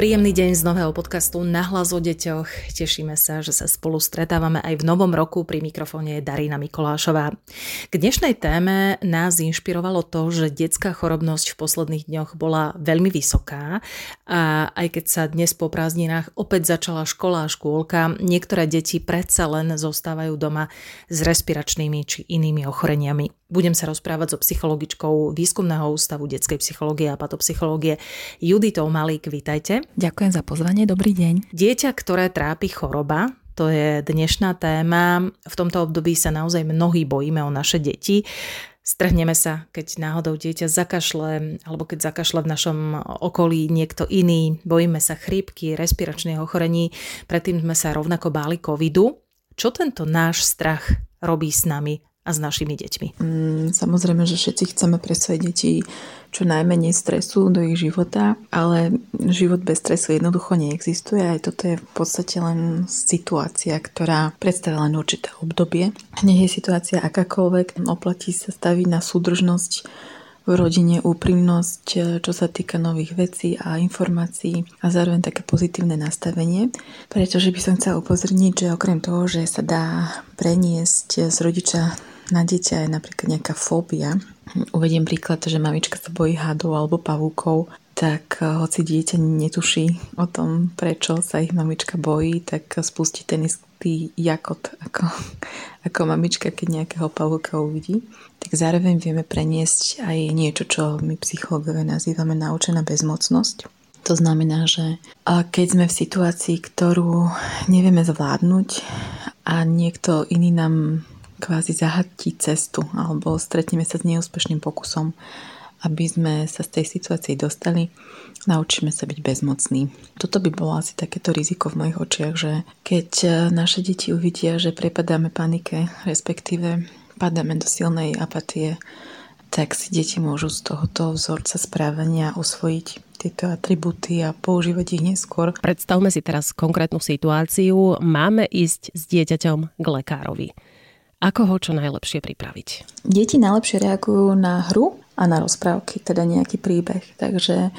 Príjemný deň z nového podcastu Nahlas o deťoch. Tešíme sa, že sa spolu stretávame aj v novom roku. Pri mikrofóne je Darina Mikolášová. K dnešnej téme nás inšpirovalo to, že detská chorobnosť v posledných dňoch bola veľmi vysoká a aj keď sa dnes po prázdninách opäť začala škola a škôlka, niektoré deti predsa len zostávajú doma s respiračnými či inými ochoreniami. Budem sa rozprávať so psychologičkou Výskumného ústavu detskej psychológie a patopsychológie Juditou Malík. Vítajte. Ďakujem za pozvanie, dobrý deň. Dieťa, ktoré trápi choroba, to je dnešná téma. V tomto období sa naozaj mnohí bojíme o naše deti. Strhneme sa, keď náhodou dieťa zakašle, alebo keď zakašle v našom okolí niekto iný. Bojíme sa chrípky, respiračných ochorení. Predtým sme sa rovnako báli covidu. Čo tento náš strach robí s nami a s našimi deťmi? Mm, samozrejme, že všetci chceme pre svoje deti čo najmenej stresu do ich života, ale život bez stresu jednoducho neexistuje. Aj toto je v podstate len situácia, ktorá predstavuje len určité obdobie. Nech je situácia akákoľvek, oplatí sa staviť na súdržnosť v rodine úprimnosť, čo sa týka nových vecí a informácií a zároveň také pozitívne nastavenie. Pretože by som chcela upozorniť, že okrem toho, že sa dá preniesť z rodiča na dieťa je napríklad nejaká fóbia. Uvediem príklad, že mamička sa bojí hadov alebo pavúkov, tak eh, hoci dieťa netuší o tom, prečo sa ich mamička bojí, tak spustí ten istý jakot ako, ako mamička, keď nejakého pavúka uvidí. Tak zároveň vieme preniesť aj niečo, čo my psychológovia nazývame naučená bezmocnosť. To znamená, že keď sme v situácii, ktorú nevieme zvládnuť a niekto iný nám kvázi zahatí cestu alebo stretneme sa s neúspešným pokusom, aby sme sa z tej situácii dostali, naučíme sa byť bezmocní. Toto by bolo asi takéto riziko v mojich očiach, že keď naše deti uvidia, že prepadáme panike, respektíve padáme do silnej apatie, tak si deti môžu z tohoto vzorca správania osvojiť tieto atributy a používať ich neskôr. Predstavme si teraz konkrétnu situáciu. Máme ísť s dieťaťom k lekárovi. Ako ho čo najlepšie pripraviť? Deti najlepšie reagujú na hru a na rozprávky, teda nejaký príbeh. Takže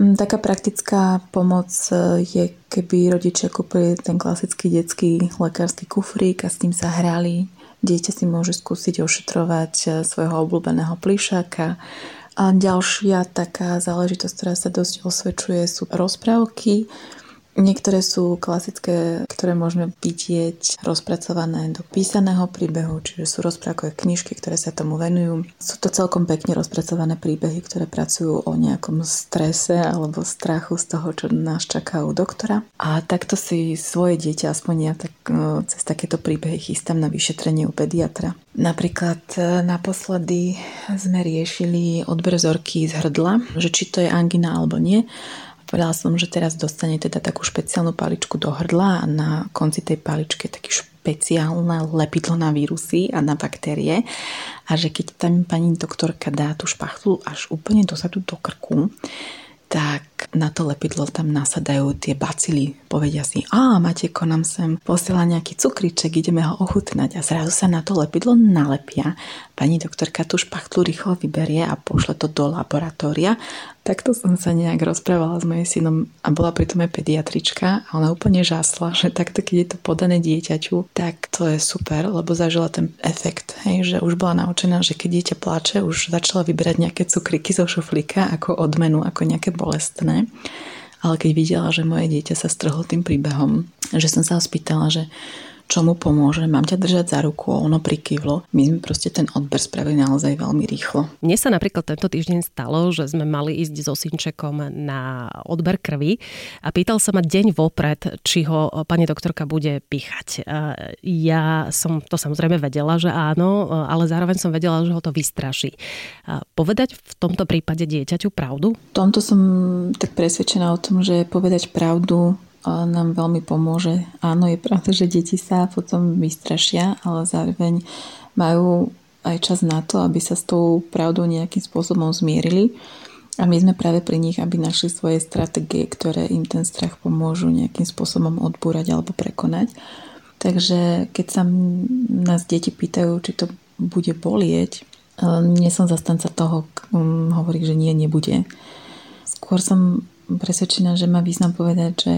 mm, taká praktická pomoc e, je, keby rodičia kúpili ten klasický detský lekársky kufrík a s tým sa hrali. Dieťa si môže skúsiť ošetrovať e, svojho obľúbeného plišáka. A ďalšia taká záležitosť, ktorá sa dosť osvedčuje, sú rozprávky Niektoré sú klasické, ktoré môžeme vidieť rozpracované do písaného príbehu, čiže sú rozprávkové knižky, ktoré sa tomu venujú. Sú to celkom pekne rozpracované príbehy, ktoré pracujú o nejakom strese alebo strachu z toho, čo nás čaká u doktora. A takto si svoje dieťa, aspoň ja tak, e, cez takéto príbehy chystám na vyšetrenie u pediatra. Napríklad e, naposledy sme riešili odber vzorky z hrdla, že či to je angina alebo nie Povedala som, že teraz dostane teda takú špeciálnu paličku do hrdla a na konci tej paličky je taký špeciálne lepidlo na vírusy a na baktérie a že keď tam pani doktorka dá tú špachtlu až úplne dozadu do krku, tak na to lepidlo tam nasadajú tie bacily. Povedia si, a Mateko nám sem posiela nejaký cukriček, ideme ho ochutnať. A zrazu sa na to lepidlo nalepia. Pani doktorka tú špachtlu rýchlo vyberie a pošle to do laboratória. Takto som sa nejak rozprávala s mojim synom a bola pritom aj pediatrička a ona úplne žasla, že takto keď je to podané dieťaťu, tak to je super, lebo zažila ten efekt, hej, že už bola naučená, že keď dieťa plače, už začala vyberať nejaké cukriky zo šuflíka ako odmenu, ako nejaké bolestné. Ale keď videla, že moje dieťa sa strhlo tým príbehom, že som sa ho spýtala, že čo mu pomôže, mám ťa držať za ruku, ono prikyvlo. My sme proste ten odber spravili naozaj veľmi rýchlo. Mne sa napríklad tento týždeň stalo, že sme mali ísť so synčekom na odber krvi a pýtal sa ma deň vopred, či ho pani doktorka bude píchať. Ja som to samozrejme vedela, že áno, ale zároveň som vedela, že ho to vystraší. Povedať v tomto prípade dieťaťu pravdu? V tomto som tak presvedčená o tom, že povedať pravdu nám veľmi pomôže. Áno, je pravda, že deti sa potom vystrašia, ale zároveň majú aj čas na to, aby sa s tou pravdou nejakým spôsobom zmierili. A my sme práve pri nich, aby našli svoje stratégie, ktoré im ten strach pomôžu nejakým spôsobom odbúrať alebo prekonať. Takže keď sa nás deti pýtajú, či to bude bolieť, nie som zastanca toho, hovorí, že nie, nebude. Skôr som presvedčená, že má význam povedať, že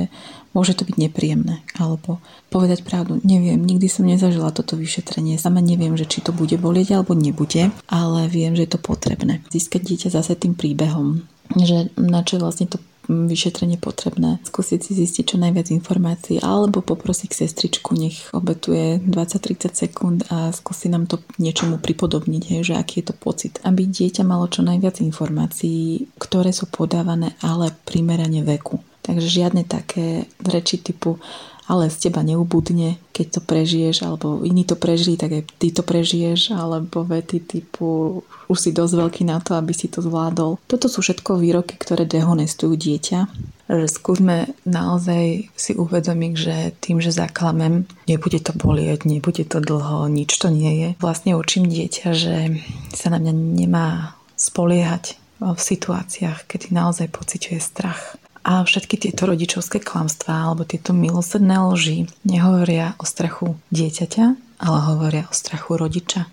môže to byť nepríjemné. Alebo povedať pravdu, neviem, nikdy som nezažila toto vyšetrenie. Sama neviem, že či to bude bolieť alebo nebude, ale viem, že je to potrebné. Získať dieťa zase tým príbehom, že na čo vlastne to vyšetrenie potrebné. Skúsiť si zistiť čo najviac informácií alebo poprosiť sestričku, nech obetuje 20-30 sekúnd a skúsi nám to niečomu pripodobniť, hej, že aký je to pocit. Aby dieťa malo čo najviac informácií, ktoré sú podávané, ale primerane veku. Takže žiadne také reči typu ale z teba neubudne, keď to prežiješ, alebo iní to prežili, tak aj ty to prežiješ, alebo vety typu už si dosť veľký na to, aby si to zvládol. Toto sú všetko výroky, ktoré dehonestujú dieťa. Že skúsme naozaj si uvedomiť, že tým, že zaklamem, nebude to bolieť, nebude to dlho, nič to nie je. Vlastne učím dieťa, že sa na mňa nemá spoliehať v situáciách, kedy naozaj pociťuje strach a všetky tieto rodičovské klamstvá alebo tieto milosrdné lži nehovoria o strachu dieťaťa, ale hovoria o strachu rodiča,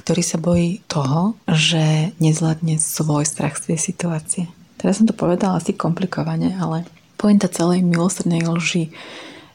ktorý sa bojí toho, že nezvládne svoj strach z tej situácie. Teraz som to povedala asi komplikovane, ale pointa celej milosrdnej lži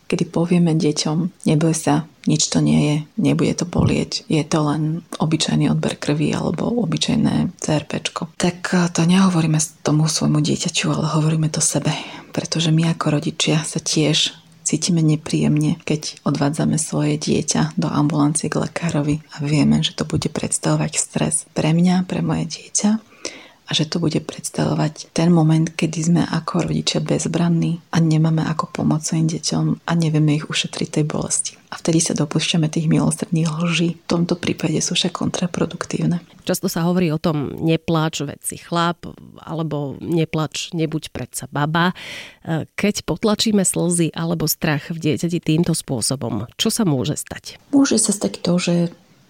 kedy povieme deťom, neboj sa, nič to nie je, nebude to bolieť, je to len obyčajný odber krvi alebo obyčajné CRP. Tak eh, to nehovoríme tomu svojmu dieťaťu, ale hovoríme to sebe, pretože my ako rodičia sa tiež cítime nepríjemne, keď odvádzame svoje dieťa do ambulancie k lekárovi a vieme, že to bude predstavovať stres pre mňa, pre moje dieťa a že to bude predstavovať ten moment, kedy sme ako rodičia bezbranní a nemáme ako pomôcť svojim deťom a nevieme ich ušetriť tej bolesti. A vtedy sa dopúšťame tých milostredných lží. V tomto prípade sú však kontraproduktívne. Často sa hovorí o tom nepláč, veci chlap, alebo neplač, nebuď predsa baba. Keď potlačíme slzy alebo strach v dieťati týmto spôsobom, čo sa môže stať? Môže sa stať to, že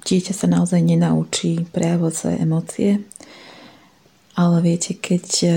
dieťa sa naozaj nenaučí prejavovať svoje emócie, ale viete, keď e,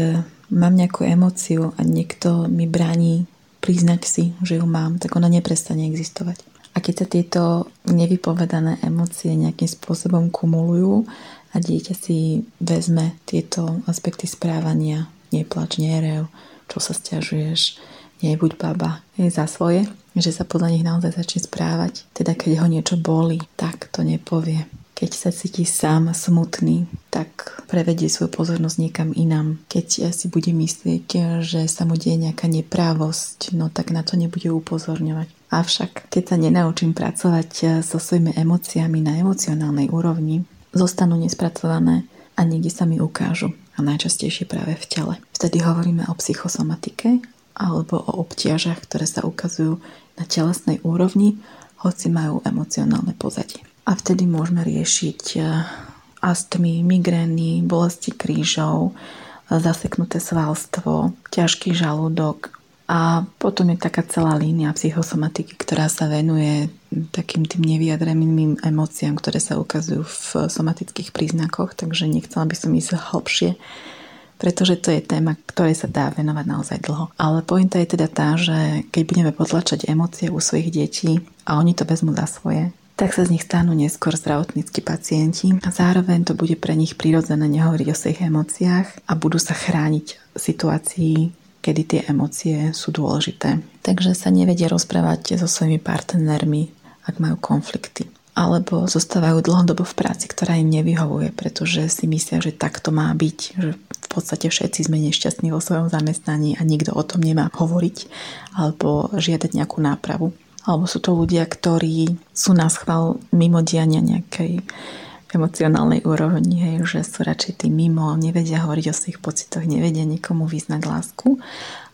mám nejakú emóciu a niekto mi bráni priznať si, že ju mám, tak ona neprestane existovať. A keď sa tieto nevypovedané emócie nejakým spôsobom kumulujú a dieťa si vezme tieto aspekty správania, neplač, nerev, čo sa stiažuješ, nebuď baba, je za svoje, že sa podľa nich naozaj začne správať. Teda keď ho niečo boli, tak to nepovie keď sa cíti sám smutný, tak prevedie svoju pozornosť niekam inám. Keď si bude myslieť, že sa mu deje nejaká neprávosť, no tak na to nebude upozorňovať. Avšak, keď sa nenaučím pracovať so svojimi emóciami na emocionálnej úrovni, zostanú nespracované a niekde sa mi ukážu a najčastejšie práve v tele. Vtedy hovoríme o psychosomatike alebo o obtiažach, ktoré sa ukazujú na telesnej úrovni, hoci majú emocionálne pozadie a vtedy môžeme riešiť e, astmy, migrény, bolesti krížov, zaseknuté svalstvo, ťažký žalúdok a potom je taká celá línia psychosomatiky, ktorá sa venuje takým tým nevyjadreným emóciám, ktoré sa ukazujú v somatických príznakoch, takže nechcela by som ísť hlbšie, pretože to je téma, ktorej sa dá venovať naozaj dlho. Ale pointa je teda tá, že keď budeme potlačať emócie u svojich detí a oni to vezmú za svoje, tak sa z nich stanú neskôr zdravotníckí pacienti a zároveň to bude pre nich prirodzené nehovoriť o svojich emóciách a budú sa chrániť v situácii, kedy tie emócie sú dôležité. Takže sa nevedia rozprávať so svojimi partnermi, ak majú konflikty. Alebo zostávajú dlhodobo v práci, ktorá im nevyhovuje, pretože si myslia, že tak to má byť, že v podstate všetci sme nešťastní vo svojom zamestnaní a nikto o tom nemá hovoriť alebo žiadať nejakú nápravu alebo sú to ľudia, ktorí sú na schvál mimo diania nejakej emocionálnej úrovni, hej, že sú radšej tým mimo, nevedia hovoriť o svojich pocitoch, nevedia nikomu vyznať lásku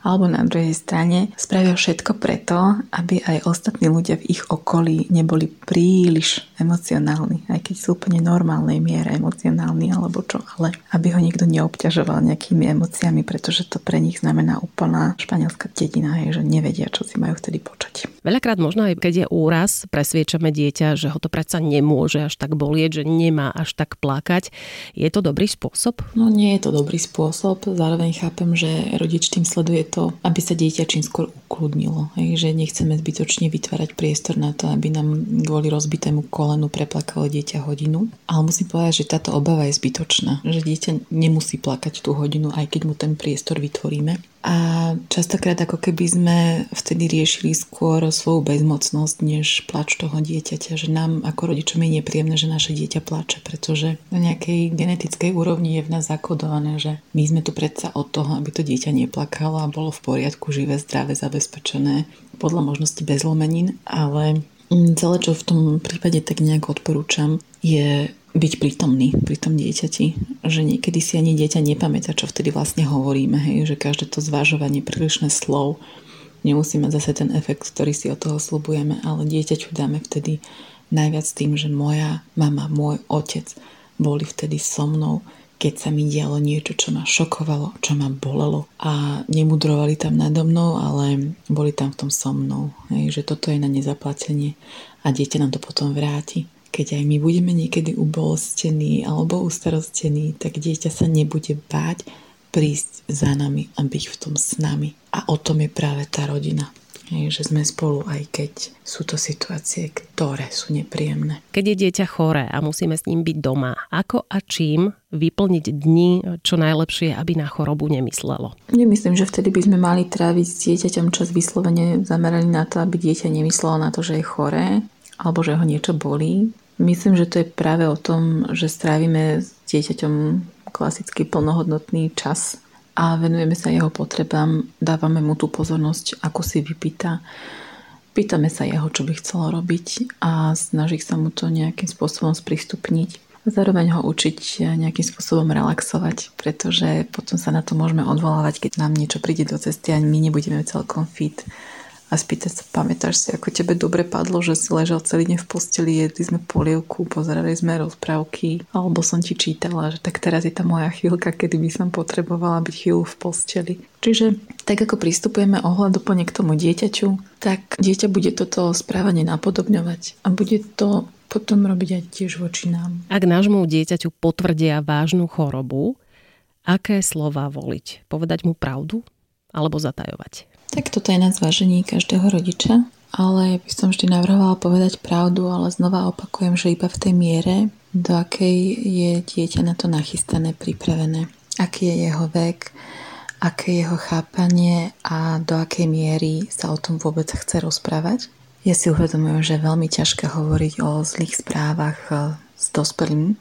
alebo na druhej strane spravia všetko preto, aby aj ostatní ľudia v ich okolí neboli príliš emocionálni, aj keď sú úplne normálnej miere emocionálni alebo čo, ale aby ho niekto neobťažoval nejakými emóciami, pretože to pre nich znamená úplná španielská dedina, hej, že nevedia, čo si majú vtedy počať. Veľakrát možno aj keď je úraz, presviečame dieťa, že ho to predsa nemôže až tak bolieť, že nemá až tak plakať. Je to dobrý spôsob? No nie je to dobrý spôsob. Zároveň chápem, že rodič tým sleduje to, aby sa dieťa čím skôr ukludnilo. Hej, že nechceme zbytočne vytvárať priestor na to, aby nám kvôli rozbitému kolenu preplakalo dieťa hodinu. Ale musím povedať, že táto obava je zbytočná. Že dieťa nemusí plakať tú hodinu, aj keď mu ten priestor vytvoríme. A častokrát ako keby sme vtedy riešili skôr svoju bezmocnosť, než plač toho dieťaťa. Že nám ako rodičom je nepríjemné, že naše dieťa plače, pretože na nejakej genetickej úrovni je v nás zakodované, že my sme tu predsa od toho, aby to dieťa neplakalo a bolo v poriadku, živé, zdravé, zabezpečené, podľa možnosti bez lomenín, ale celé, čo v tom prípade tak nejak odporúčam, je byť prítomný pri tom dieťati. Že niekedy si ani dieťa nepamätá, čo vtedy vlastne hovoríme. Hej? Že každé to zvažovanie, prílišné slov, nemusí mať zase ten efekt, ktorý si od toho slubujeme, ale dieťaťu dáme vtedy najviac tým, že moja mama, môj otec boli vtedy so mnou, keď sa mi dialo niečo, čo ma šokovalo, čo ma bolelo a nemudrovali tam nado mnou, ale boli tam v tom so mnou. Hej, že toto je na nezaplatenie a dieťa nám to potom vráti keď aj my budeme niekedy ubolstení alebo ustarostení, tak dieťa sa nebude báť prísť za nami a byť v tom s nami. A o tom je práve tá rodina. Hej, že sme spolu, aj keď sú to situácie, ktoré sú nepríjemné. Keď je dieťa choré a musíme s ním byť doma, ako a čím vyplniť dni čo najlepšie, aby na chorobu nemyslelo? Nemyslím, že vtedy by sme mali tráviť s dieťaťom čas vyslovene zameraný na to, aby dieťa nemyslelo na to, že je choré alebo že ho niečo bolí. Myslím, že to je práve o tom, že strávime s dieťaťom klasický plnohodnotný čas a venujeme sa jeho potrebám, dávame mu tú pozornosť, ako si vypýta. Pýtame sa jeho, čo by chcelo robiť a snaží sa mu to nejakým spôsobom sprístupniť. Zároveň ho učiť nejakým spôsobom relaxovať, pretože potom sa na to môžeme odvolávať, keď nám niečo príde do cesty a my nebudeme celkom fit a spýtať sa, pamätáš si, ako tebe dobre padlo, že si ležal celý deň v posteli, jedli sme polievku, pozerali sme rozprávky, alebo som ti čítala, že tak teraz je tá moja chvíľka, kedy by som potrebovala byť chvíľu v posteli. Čiže tak ako pristupujeme ohľadoplne k tomu dieťaťu, tak dieťa bude toto správanie napodobňovať a bude to potom robiť aj tiež voči nám. Ak nášmu dieťaťu potvrdia vážnu chorobu, aké slova voliť? Povedať mu pravdu alebo zatajovať? Tak toto je na zvážení každého rodiča, ale by som vždy navrhovala povedať pravdu, ale znova opakujem, že iba v tej miere, do akej je dieťa na to nachystané, pripravené. Aký je jeho vek, aké je jeho chápanie a do akej miery sa o tom vôbec chce rozprávať. Ja si uvedomujem, že je veľmi ťažké hovoriť o zlých správach eh, s dospelým,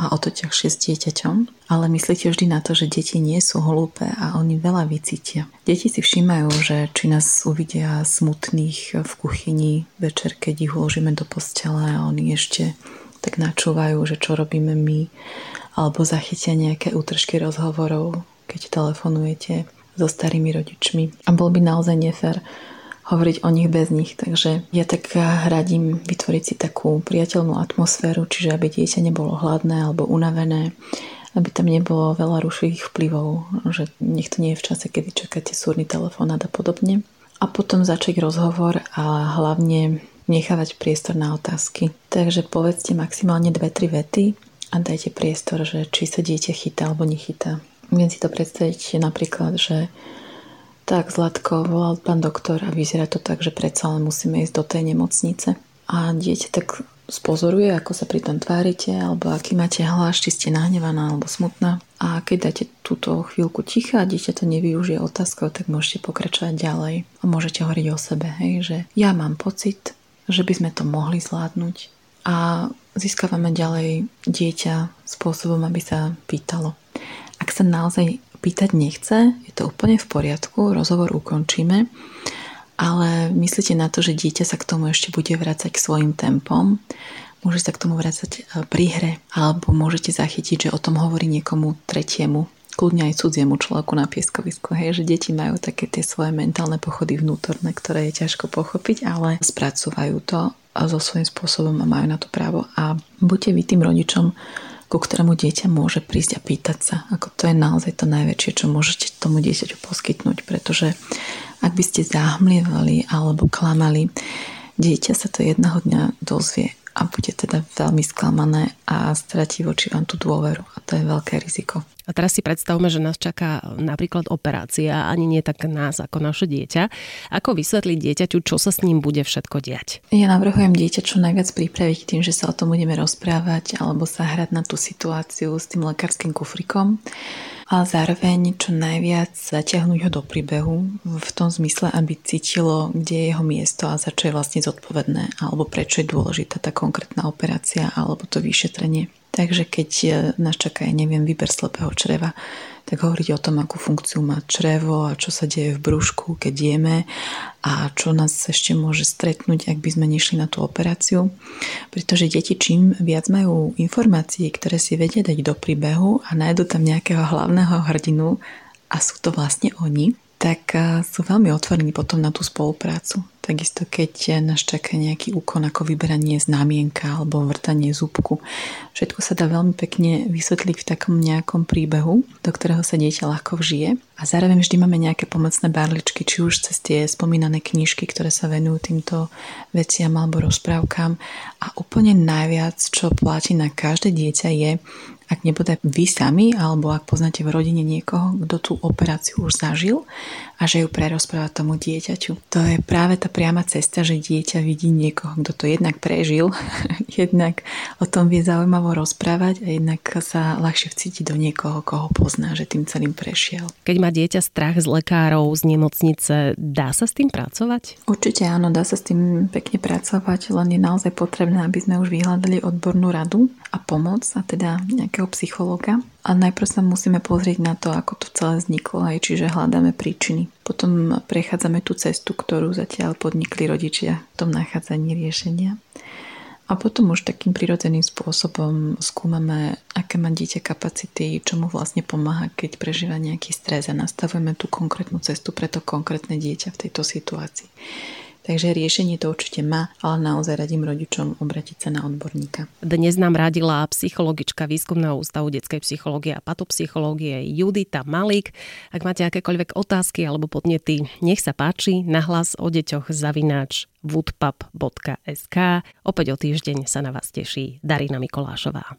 a o to ťažšie s dieťaťom, ale myslíte vždy na to, že deti nie sú hlúpe a oni veľa vycítia. Deti si všímajú, že či nás uvidia smutných v kuchyni večer, keď ich uložíme do postele a oni ešte tak načúvajú, že čo robíme my, alebo zachytia nejaké útržky rozhovorov, keď telefonujete so starými rodičmi. A bol by naozaj nefér hovoriť o nich bez nich. Takže ja tak radím vytvoriť si takú priateľnú atmosféru, čiže aby dieťa nebolo hladné alebo unavené, aby tam nebolo veľa rušivých vplyvov, že nech to nie je v čase, kedy čakáte súrny telefonát a podobne. A potom začať rozhovor a hlavne nechávať priestor na otázky. Takže povedzte maximálne 2-3 vety a dajte priestor, že či sa dieťa chytá alebo nechytá. Viem si to predstaviť napríklad, že tak, Zlatko, volal pán doktor a vyzerá to tak, že predsa len musíme ísť do tej nemocnice. A dieťa tak spozoruje, ako sa pri tom tvárite, alebo aký máte hlas, či ste nahnevaná alebo smutná. A keď dáte túto chvíľku ticha a dieťa to nevyužije otázkou, tak môžete pokračovať ďalej a môžete hovoriť o sebe, hej, že ja mám pocit, že by sme to mohli zvládnuť a získavame ďalej dieťa spôsobom, aby sa pýtalo. Ak sa naozaj pýtať nechce, je to úplne v poriadku, rozhovor ukončíme, ale myslíte na to, že dieťa sa k tomu ešte bude vrácať svojim tempom, môže sa k tomu vrácať e, pri hre, alebo môžete zachytiť, že o tom hovorí niekomu tretiemu, kľudne aj cudziemu človeku na pieskovisku. Hej, že deti majú také tie svoje mentálne pochody vnútorné, ktoré je ťažko pochopiť, ale spracúvajú to so svojím spôsobom a majú na to právo. A buďte vy tým rodičom, ku ktorému dieťa môže prísť a pýtať sa. Ako to je naozaj to najväčšie, čo môžete tomu dieťaťu poskytnúť, pretože ak by ste zahmlievali alebo klamali, dieťa sa to jedného dňa dozvie a bude teda veľmi sklamané a stratí voči vám tú dôveru a to je veľké riziko. A teraz si predstavme, že nás čaká napríklad operácia, ani nie tak nás ako naše dieťa. Ako vysvetliť dieťaťu, čo sa s ním bude všetko diať? Ja navrhujem dieťa čo najviac pripraviť tým, že sa o tom budeme rozprávať alebo sa hrať na tú situáciu s tým lekárskym kufrikom a zároveň čo najviac zaťahnuť ho do príbehu v tom zmysle, aby cítilo, kde je jeho miesto a za čo je vlastne zodpovedné alebo prečo je dôležitá tá konkrétna operácia alebo to vyšetrenie. Takže keď e, nás čaká, ja neviem, výber slepého čreva, tak hovoriť o tom, akú funkciu má črevo a čo sa deje v brúšku, keď jeme a čo nás ešte môže stretnúť, ak by sme nešli na tú operáciu. Pretože deti čím viac majú informácií, ktoré si vedia dať do príbehu a nájdu tam nejakého hlavného hrdinu a sú to vlastne oni, tak eh, sú veľmi otvorení potom na tú spoluprácu. Takisto keď nás čaká nejaký úkon ako vyberanie znamienka alebo vrtanie zúbku. Všetko sa dá veľmi pekne vysvetliť v takom nejakom príbehu, do ktorého sa dieťa ľahko vžije. A zároveň vždy máme nejaké pomocné barličky, či už cez tie spomínané knižky, ktoré sa venujú týmto veciam alebo rozprávkam. A úplne najviac, čo platí na každé dieťa je, ak nebude vy sami, alebo ak poznáte v rodine niekoho, kto tú operáciu už zažil a že ju prerozpráva tomu dieťaťu. To je práve tá priama cesta, že dieťa vidí niekoho, kto to jednak prežil, jednak o tom vie zaujímavo rozprávať a jednak sa ľahšie vcíti do niekoho, koho pozná, že tým celým prešiel. Keď má dieťa strach z lekárov, z nemocnice, dá sa s tým pracovať? Určite áno, dá sa s tým pekne pracovať, len je naozaj potrebné, aby sme už vyhľadali odbornú radu a pomoc, a teda nejakého psychológa. A najprv sa musíme pozrieť na to, ako to celé vzniklo, aj čiže hľadáme príčiny. Potom prechádzame tú cestu, ktorú zatiaľ podnikli rodičia v tom nachádzaní riešenia. A potom už takým prirodzeným spôsobom skúmame, aké má dieťa kapacity, čo mu vlastne pomáha, keď prežíva nejaký stres a nastavujeme tú konkrétnu cestu pre to konkrétne dieťa v tejto situácii. Takže riešenie to určite má, ale naozaj radím rodičom obratiť sa na odborníka. Dnes nám radila psychologička Výskumného ústavu detskej psychológie a patopsychológie Judita Malík. Ak máte akékoľvek otázky alebo podnety, nech sa páči, nahlas o deťoch zavináč woodpub.sk. Opäť o týždeň sa na vás teší Darina Mikolášová.